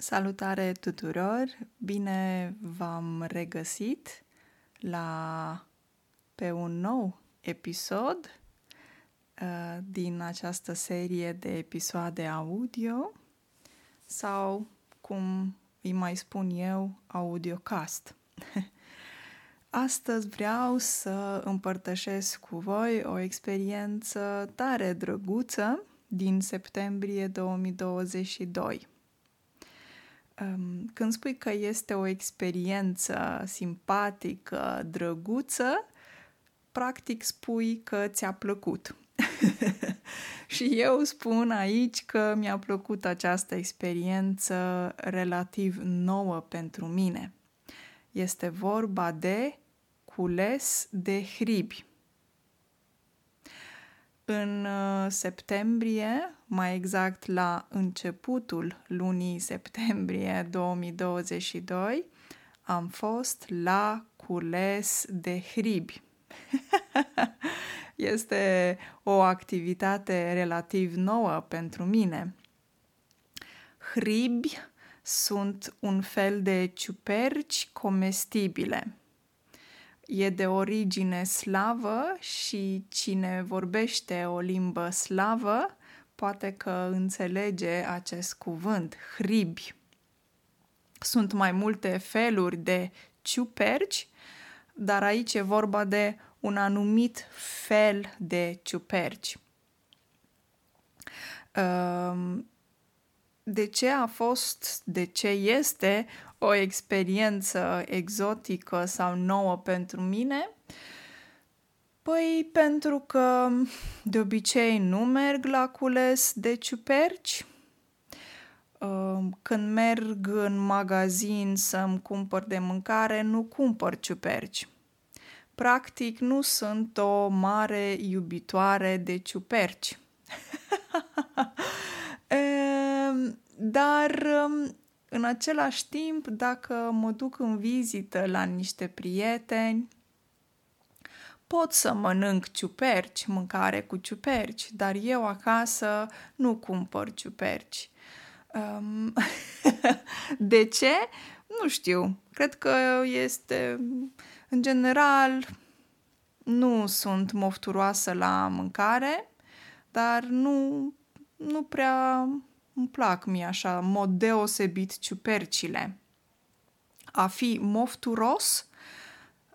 Salutare tuturor! Bine v-am regăsit la pe un nou episod uh, din această serie de episoade audio sau, cum îi mai spun eu, audiocast. Astăzi vreau să împărtășesc cu voi o experiență tare drăguță din septembrie 2022. Când spui că este o experiență simpatică, drăguță, practic spui că ți-a plăcut. și eu spun aici că mi-a plăcut această experiență relativ nouă pentru mine. Este vorba de cules de hribi. În uh, septembrie, mai exact la începutul lunii septembrie 2022, am fost la cules de hribi. este o activitate relativ nouă pentru mine. Hribi sunt un fel de ciuperci comestibile e de origine slavă și cine vorbește o limbă slavă poate că înțelege acest cuvânt, hribi. Sunt mai multe feluri de ciuperci, dar aici e vorba de un anumit fel de ciuperci. Ehm, de ce a fost, de ce este o experiență exotică sau nouă pentru mine? Păi pentru că de obicei nu merg la cules de ciuperci. Când merg în magazin să-mi cumpăr de mâncare, nu cumpăr ciuperci. Practic, nu sunt o mare iubitoare de ciuperci. Dar în același timp, dacă mă duc în vizită la niște prieteni, pot să mănânc ciuperci, mâncare cu ciuperci, dar eu acasă nu cumpăr ciuperci. Um, de ce? Nu știu. Cred că este, în general, nu sunt mofturoasă la mâncare, dar nu, nu prea îmi plac mie așa, în mod deosebit ciupercile. A fi mofturos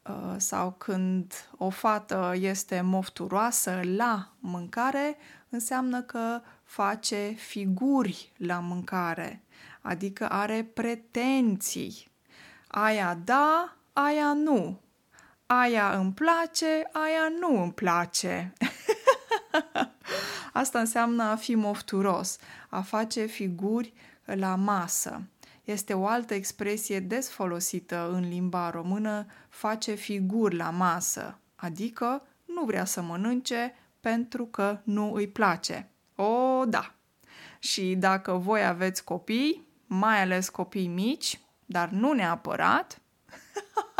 uh, sau când o fată este mofturoasă la mâncare, înseamnă că face figuri la mâncare, adică are pretenții. Aia da, aia nu. Aia îmi place, aia nu îmi place. Asta înseamnă a fi mofturos, a face figuri la masă. Este o altă expresie des folosită în limba română, face figuri la masă, adică nu vrea să mănânce pentru că nu îi place. O, da! Și dacă voi aveți copii, mai ales copii mici, dar nu neapărat,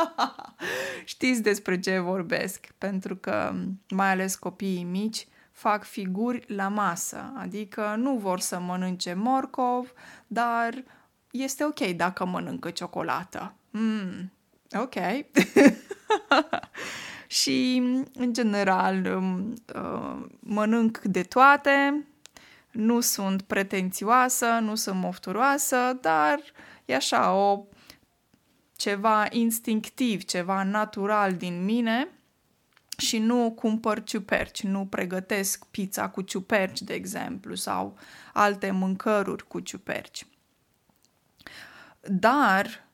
știți despre ce vorbesc, pentru că mai ales copiii mici fac figuri la masă, adică nu vor să mănânce morcov, dar este ok dacă mănâncă ciocolată. Mm, ok. și, în general, um, uh, mănânc de toate, nu sunt pretențioasă, nu sunt mofturoasă, dar e așa o ceva instinctiv, ceva natural din mine și nu cumpăr ciuperci, nu pregătesc pizza cu ciuperci, de exemplu, sau alte mâncăruri cu ciuperci. Dar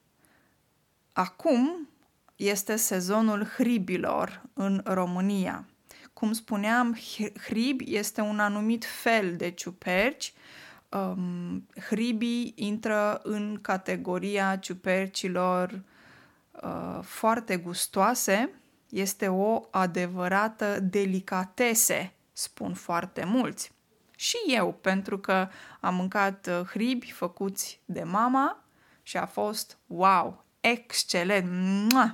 acum este sezonul hribilor în România. Cum spuneam, hribi este un anumit fel de ciuperci. Um, hribii intră în categoria ciupercilor uh, foarte gustoase este o adevărată delicatese, spun foarte mulți. Și eu, pentru că am mâncat uh, hribi făcuți de mama și a fost wow, excelent!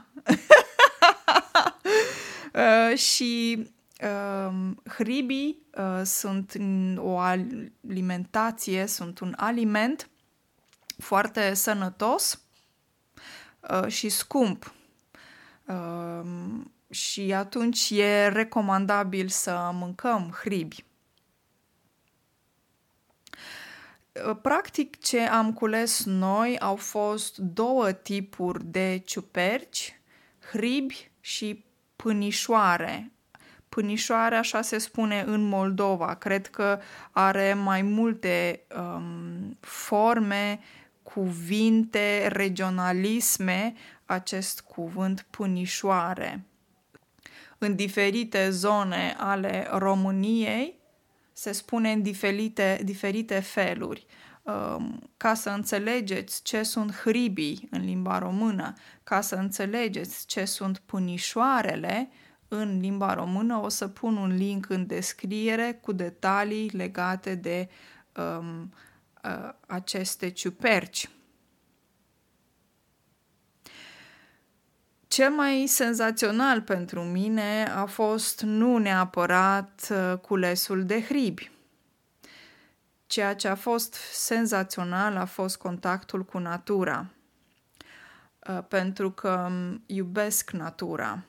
uh, și uh, hribii uh, sunt o alimentație, sunt un aliment foarte sănătos uh, și scump. Uh, și atunci e recomandabil să mâncăm hribi. Uh, practic, ce am cules noi au fost două tipuri de ciuperci, hribi și pânișoare. Pânișoare, așa se spune în Moldova. Cred că are mai multe um, forme, cuvinte, regionalisme, acest cuvânt pânișoare. În diferite zone ale României se spune în diferite, diferite feluri. Um, ca să înțelegeți ce sunt hribii în limba română, ca să înțelegeți ce sunt punișoarele în limba română, o să pun un link în descriere cu detalii legate de um, uh, aceste ciuperci. Cel mai senzațional pentru mine a fost nu neapărat uh, culesul de hribi. Ceea ce a fost senzațional a fost contactul cu natura, uh, pentru că um, iubesc natura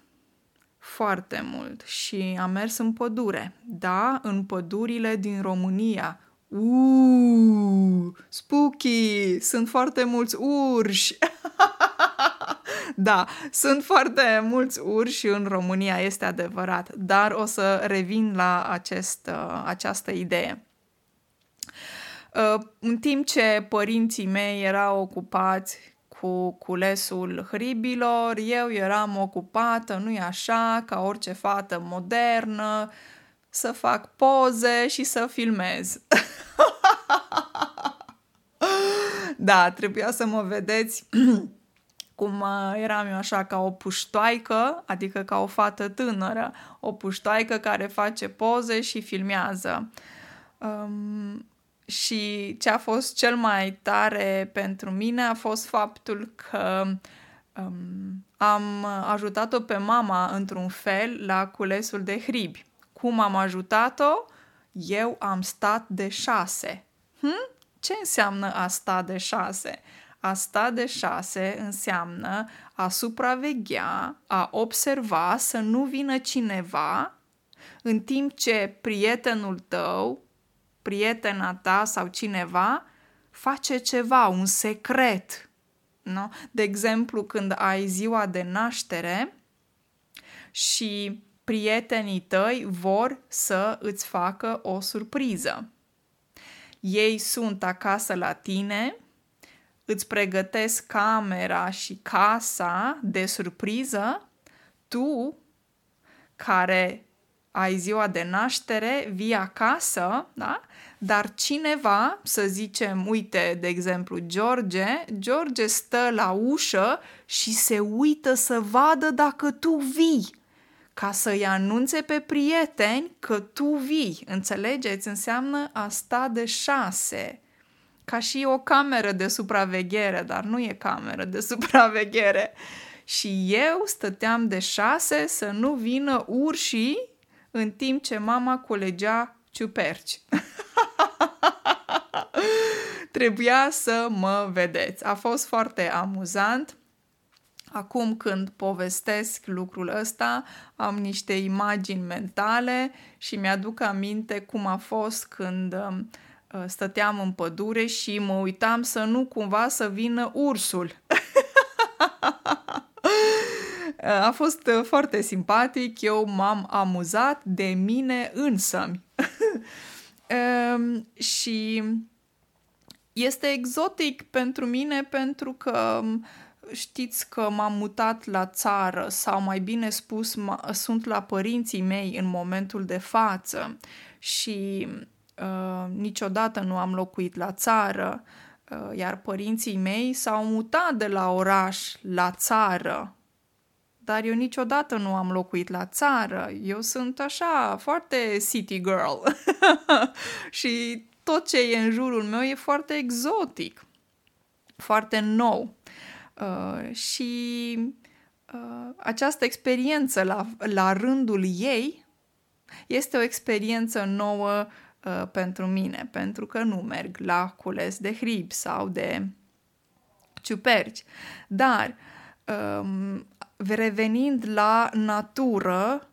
foarte mult și am mers în pădure. Da, în pădurile din România. Uuu, spooky! Sunt foarte mulți urși! da, sunt foarte mulți urși în România, este adevărat, dar o să revin la acest, uh, această idee. Uh, în timp ce părinții mei erau ocupați cu culesul hribilor, eu eram ocupată, nu-i așa, ca orice fată modernă, să fac poze și să filmez. da, trebuia să mă vedeți cum uh, eram eu așa ca o puștoaică, adică ca o fată tânără, o puștoaică care face poze și filmează. Um, și ce a fost cel mai tare pentru mine a fost faptul că um, am ajutat-o pe mama într-un fel la culesul de hribi. Cum am ajutat-o? Eu am stat de șase. Hm? Ce înseamnă a sta de șase? A sta de șase înseamnă a supraveghea, a observa să nu vină cineva în timp ce prietenul tău, prietena ta sau cineva face ceva, un secret. Nu? De exemplu, când ai ziua de naștere și prietenii tăi vor să îți facă o surpriză. Ei sunt acasă la tine îți pregătesc camera și casa de surpriză, tu, care ai ziua de naștere, vii acasă, da? Dar cineva, să zicem, uite, de exemplu, George, George stă la ușă și se uită să vadă dacă tu vii, ca să-i anunțe pe prieteni că tu vii. Înțelegeți? Înseamnă a sta de șase ca și o cameră de supraveghere, dar nu e cameră de supraveghere. Și eu stăteam de șase să nu vină urșii în timp ce mama culegea ciuperci. Trebuia să mă vedeți. A fost foarte amuzant. Acum când povestesc lucrul ăsta, am niște imagini mentale și mi-aduc aminte cum a fost când uh, Uh, stăteam în pădure și mă uitam să nu cumva să vină ursul. A fost uh, foarte simpatic, eu m-am amuzat de mine însămi. um, și este exotic pentru mine pentru că um, știți că m-am mutat la țară sau mai bine spus sunt la părinții mei în momentul de față și Uh, niciodată nu am locuit la țară, uh, iar părinții mei s-au mutat de la oraș la țară. Dar eu niciodată nu am locuit la țară. Eu sunt așa, foarte city girl. și tot ce e în jurul meu e foarte exotic, foarte nou. Uh, și uh, această experiență la, la rândul ei este o experiență nouă uh, pentru mine, pentru că nu merg la cules de hrib sau de ciuperci. Dar, um, revenind la natură,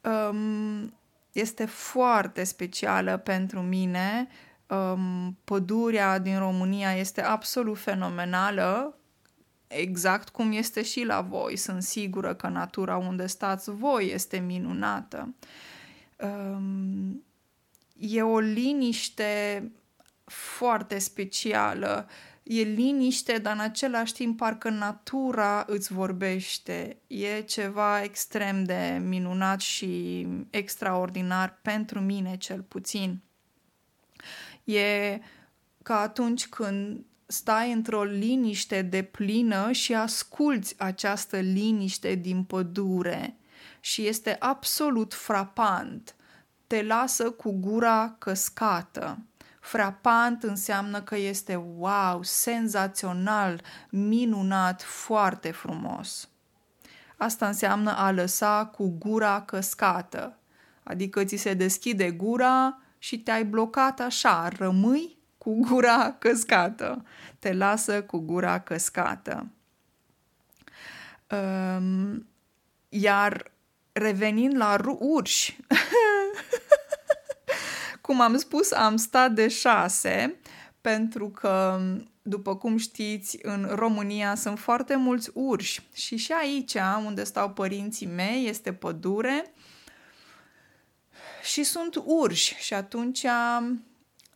um, este foarte specială pentru mine. Um, pădurea din România este absolut fenomenală, exact cum este și la voi. Sunt sigură că natura unde stați voi este minunată. Um, e o liniște foarte specială. E liniște, dar în același timp parcă natura îți vorbește. E ceva extrem de minunat și extraordinar pentru mine cel puțin. E ca atunci când stai într-o liniște de plină și asculți această liniște din pădure și este absolut frapant. Te lasă cu gura căscată. Frapant înseamnă că este wow, senzațional, minunat, foarte frumos. Asta înseamnă a lăsa cu gura căscată, adică ți se deschide gura și te-ai blocat așa, rămâi cu gura căscată. Te lasă cu gura căscată. Um, iar revenind la urși, cum am spus, am stat de șase, pentru că, după cum știți, în România sunt foarte mulți urși și și aici, unde stau părinții mei, este pădure și sunt urși și atunci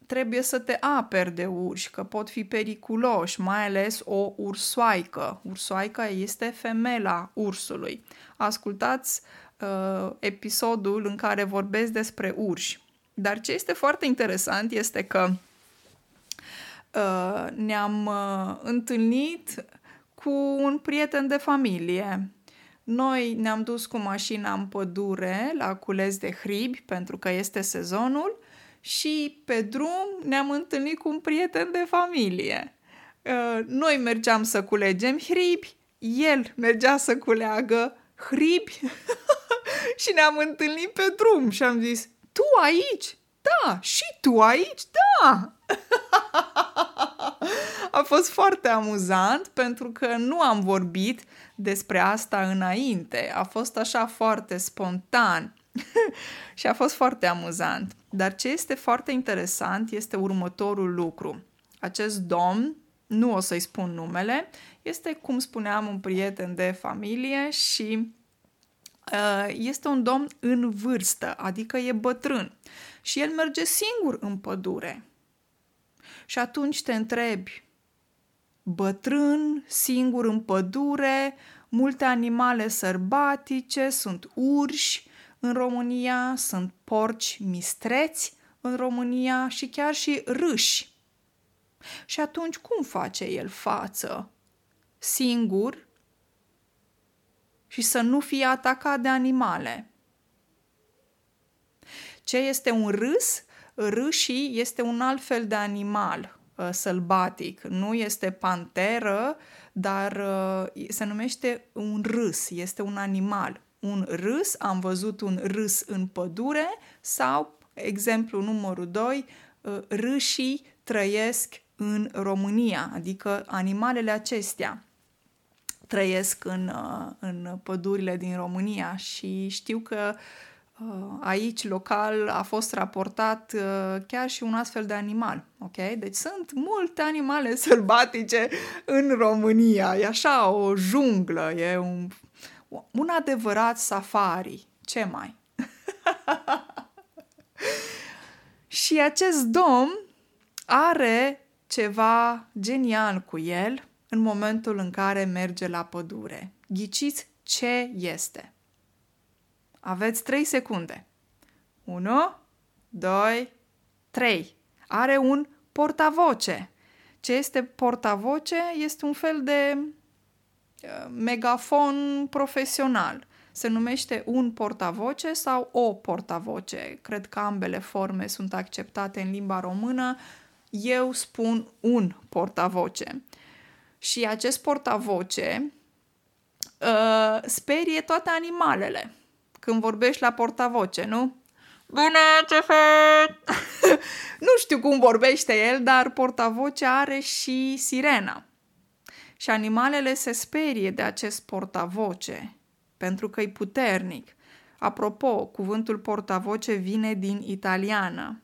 trebuie să te aperi de urși, că pot fi periculoși, mai ales o ursoaică. Ursoaica este femela ursului. Ascultați uh, episodul în care vorbesc despre urși. Dar ce este foarte interesant este că uh, ne-am uh, întâlnit cu un prieten de familie. Noi ne-am dus cu mașina în pădure la cules de hribi pentru că este sezonul și pe drum ne-am întâlnit cu un prieten de familie. Uh, noi mergeam să culegem hribi, el mergea să culeagă hribi și ne-am întâlnit pe drum și am zis, tu aici? Da, și tu aici? Da! A fost foarte amuzant pentru că nu am vorbit despre asta înainte. A fost așa foarte spontan. și a fost foarte amuzant. Dar ce este foarte interesant este următorul lucru. Acest domn, nu o să-i spun numele, este, cum spuneam, un prieten de familie și uh, este un domn în vârstă, adică e bătrân. Și el merge singur în pădure. Și atunci te întrebi, bătrân, singur în pădure, multe animale sărbatice, sunt urși, în România, sunt porci mistreți în România și chiar și râși. Și atunci cum face el față? Singur și să nu fie atacat de animale. Ce este un râs? Râșii este un alt fel de animal uh, sălbatic. Nu este panteră, dar uh, se numește un râs, este un animal un râs, am văzut un râs în pădure sau, exemplu numărul 2, uh, râșii trăiesc în România, adică animalele acestea trăiesc în, uh, în pădurile din România și știu că uh, aici, local, a fost raportat chiar și un astfel de animal. Ok? Deci sunt multe animale sălbatice în România. E așa o junglă, e un un adevărat safari. Ce mai? și acest domn are ceva genial cu el în momentul în care merge la pădure. Ghiciți ce este. Aveți 3 secunde. 1, 2, 3. Are un portavoce. Ce este portavoce? Este un fel de megafon profesional. Se numește un portavoce sau o portavoce. Cred că ambele forme sunt acceptate în limba română. Eu spun un portavoce. Și acest portavoce uh, sperie toate animalele când vorbești la portavoce, nu? Bună, ce nu știu cum vorbește el, dar portavoce are și sirena. Și animalele se sperie de acest portavoce, pentru că e puternic. Apropo, cuvântul portavoce vine din italiană.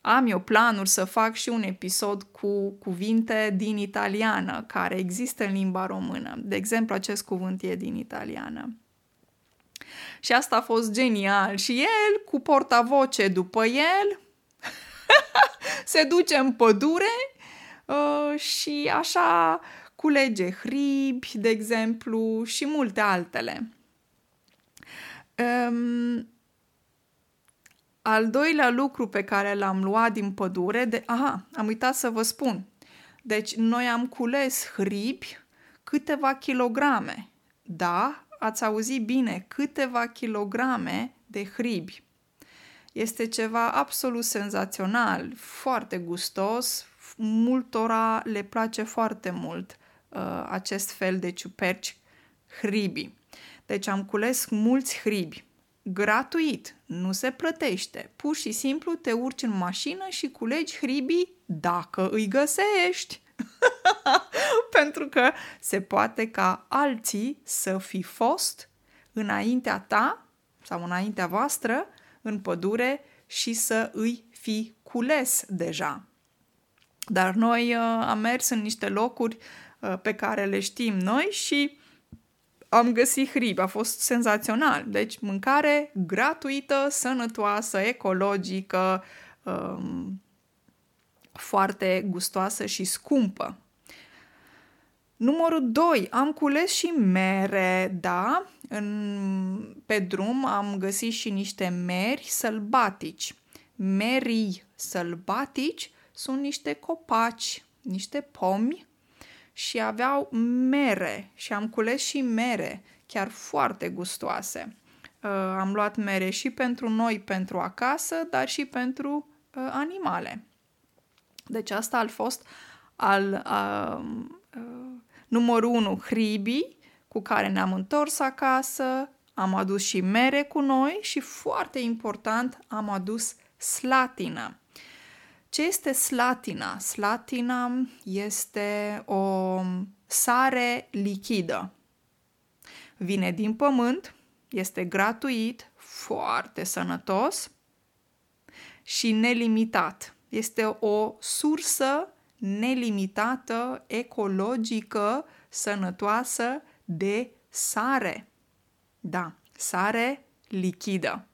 Am eu planuri să fac și un episod cu cuvinte din italiană care există în limba română. De exemplu, acest cuvânt e din italiană. Și asta a fost genial. Și el, cu portavoce după el, se duce în pădure uh, și așa culege hribi, de exemplu, și multe altele. Um, al doilea lucru pe care l-am luat din pădure, de, aha, am uitat să vă spun. Deci noi am cules hribi câteva kilograme. Da, ați auzit bine, câteva kilograme de hribi. Este ceva absolut senzațional, foarte gustos, multora le place foarte mult uh, acest fel de ciuperci hribi. Deci am cules mulți hribi, gratuit, nu se plătește. Pur și simplu te urci în mașină și culegi hribii dacă îi găsești. Pentru că se poate ca alții să fi fost înaintea ta sau înaintea voastră în pădure și să îi fi cules deja. Dar noi uh, am mers în niște locuri uh, pe care le știm noi și am găsit hrib, a fost senzațional. Deci mâncare gratuită, sănătoasă, ecologică, um, foarte gustoasă și scumpă. Numărul 2. Am cules și mere, da? În, pe drum am găsit și niște meri sălbatici. Merii sălbatici sunt niște copaci, niște pomi și aveau mere și am cules și mere, chiar foarte gustoase. Uh, am luat mere și pentru noi, pentru acasă, dar și pentru uh, animale. Deci asta a fost al uh, uh, numărul 1, hribii, cu care ne-am întors acasă, am adus și mere cu noi și, foarte important, am adus slatina. Ce este slatina? Slatina este o sare lichidă. Vine din pământ, este gratuit, foarte sănătos și nelimitat. Este o sursă nelimitată, ecologică, sănătoasă de sare. Da, sare lichidă.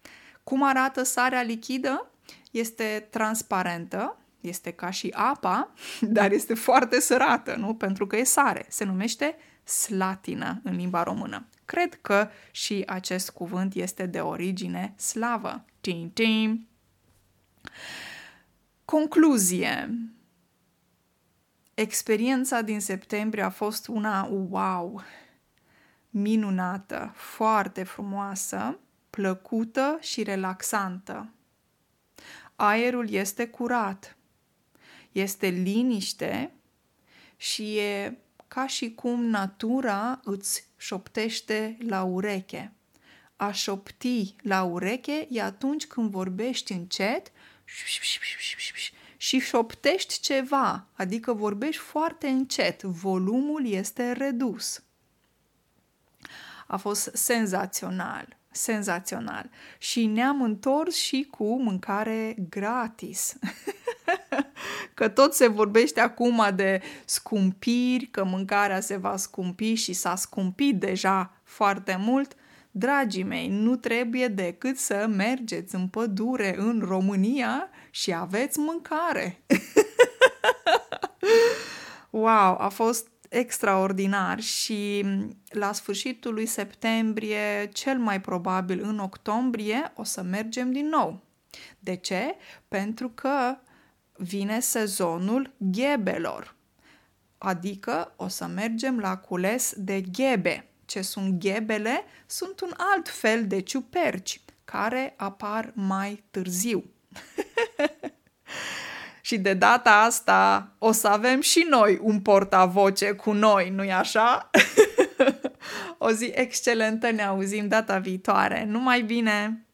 Cum arată sarea lichidă? Este transparentă, este ca și apa, dar este foarte sărată, nu? Pentru că e sare. Se numește slatină în limba română. Cred că și acest cuvânt este de origine slavă. Tim, tim. Concluzie. Experiența din septembrie a fost una wow, minunată, foarte frumoasă, plăcută și relaxantă aerul este curat, este liniște și e ca și cum natura îți șoptește la ureche. A șopti la ureche e atunci când vorbești încet și șoptești ceva, adică vorbești foarte încet, volumul este redus. A fost senzațional senzațional. Și ne-am întors și cu mâncare gratis. că tot se vorbește acum de scumpiri, că mâncarea se va scumpi și s-a scumpit deja foarte mult. Dragii mei, nu trebuie decât să mergeți în pădure în România și aveți mâncare. wow, a fost extraordinar și la sfârșitul lui septembrie, cel mai probabil în octombrie, o să mergem din nou. De ce? Pentru că vine sezonul ghebelor, adică o să mergem la cules de ghebe. Ce sunt ghebele? Sunt un alt fel de ciuperci care apar mai târziu. Și de data asta o să avem și noi un portavoce cu noi, nu-i așa? o zi excelentă, ne auzim data viitoare. Numai bine!